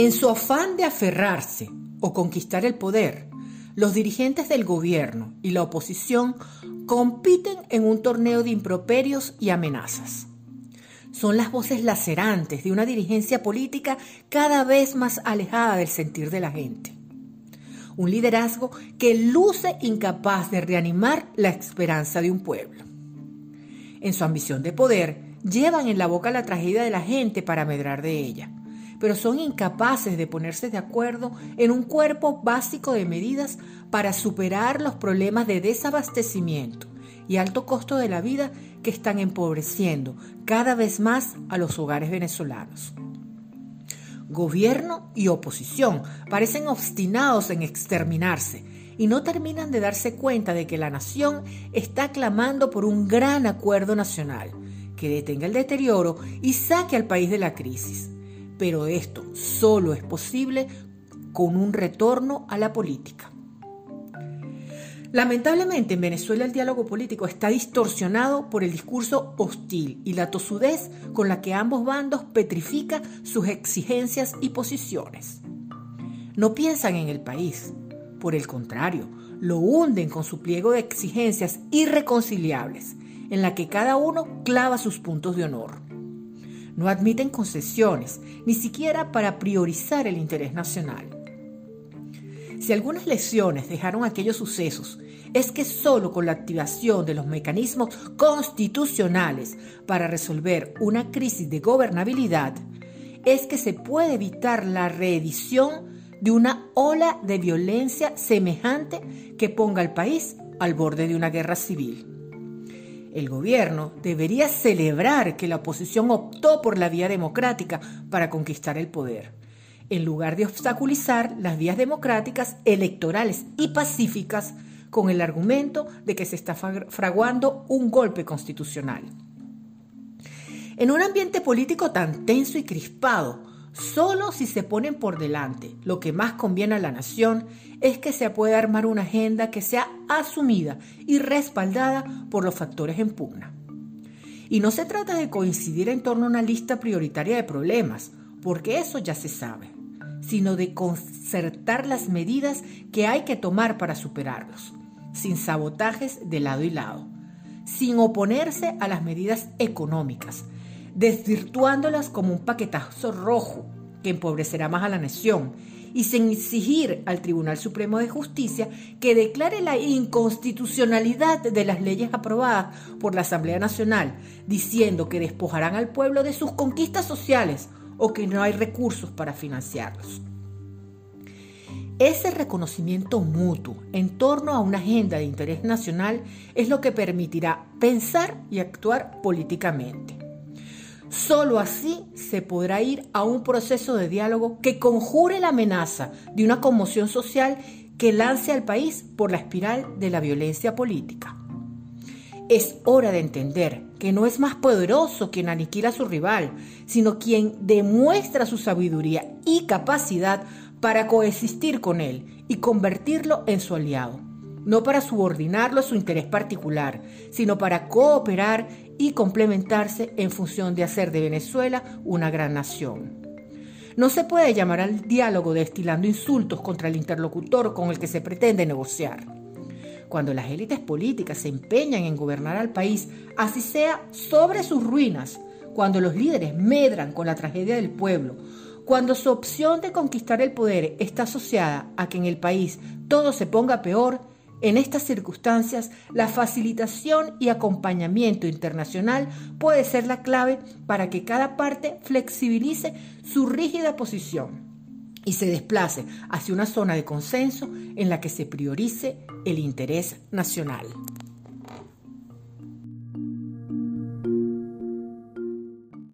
En su afán de aferrarse o conquistar el poder, los dirigentes del gobierno y la oposición compiten en un torneo de improperios y amenazas. Son las voces lacerantes de una dirigencia política cada vez más alejada del sentir de la gente. Un liderazgo que luce incapaz de reanimar la esperanza de un pueblo. En su ambición de poder, llevan en la boca la tragedia de la gente para medrar de ella, pero son incapaces de ponerse de acuerdo en un cuerpo básico de medidas para superar los problemas de desabastecimiento y alto costo de la vida que están empobreciendo cada vez más a los hogares venezolanos. Gobierno y oposición parecen obstinados en exterminarse y no terminan de darse cuenta de que la nación está clamando por un gran acuerdo nacional que detenga el deterioro y saque al país de la crisis. Pero esto solo es posible con un retorno a la política. Lamentablemente en Venezuela el diálogo político está distorsionado por el discurso hostil y la tosudez con la que ambos bandos petrifican sus exigencias y posiciones. No piensan en el país, por el contrario, lo hunden con su pliego de exigencias irreconciliables, en la que cada uno clava sus puntos de honor. No admiten concesiones, ni siquiera para priorizar el interés nacional. Si algunas lecciones dejaron aquellos sucesos, es que solo con la activación de los mecanismos constitucionales para resolver una crisis de gobernabilidad, es que se puede evitar la reedición de una ola de violencia semejante que ponga al país al borde de una guerra civil. El gobierno debería celebrar que la oposición optó por la vía democrática para conquistar el poder, en lugar de obstaculizar las vías democráticas, electorales y pacíficas con el argumento de que se está fraguando un golpe constitucional. En un ambiente político tan tenso y crispado, Solo si se ponen por delante lo que más conviene a la nación es que se puede armar una agenda que sea asumida y respaldada por los factores en pugna. Y no se trata de coincidir en torno a una lista prioritaria de problemas, porque eso ya se sabe, sino de concertar las medidas que hay que tomar para superarlos, sin sabotajes de lado y lado, sin oponerse a las medidas económicas, desvirtuándolas como un paquetazo rojo que empobrecerá más a la nación y sin exigir al Tribunal Supremo de Justicia que declare la inconstitucionalidad de las leyes aprobadas por la Asamblea Nacional, diciendo que despojarán al pueblo de sus conquistas sociales o que no hay recursos para financiarlos. Ese reconocimiento mutuo en torno a una agenda de interés nacional es lo que permitirá pensar y actuar políticamente. Solo así se podrá ir a un proceso de diálogo que conjure la amenaza de una conmoción social que lance al país por la espiral de la violencia política. Es hora de entender que no es más poderoso quien aniquila a su rival, sino quien demuestra su sabiduría y capacidad para coexistir con él y convertirlo en su aliado, no para subordinarlo a su interés particular, sino para cooperar y complementarse en función de hacer de Venezuela una gran nación. No se puede llamar al diálogo destilando insultos contra el interlocutor con el que se pretende negociar. Cuando las élites políticas se empeñan en gobernar al país, así sea sobre sus ruinas, cuando los líderes medran con la tragedia del pueblo, cuando su opción de conquistar el poder está asociada a que en el país todo se ponga peor, en estas circunstancias, la facilitación y acompañamiento internacional puede ser la clave para que cada parte flexibilice su rígida posición y se desplace hacia una zona de consenso en la que se priorice el interés nacional.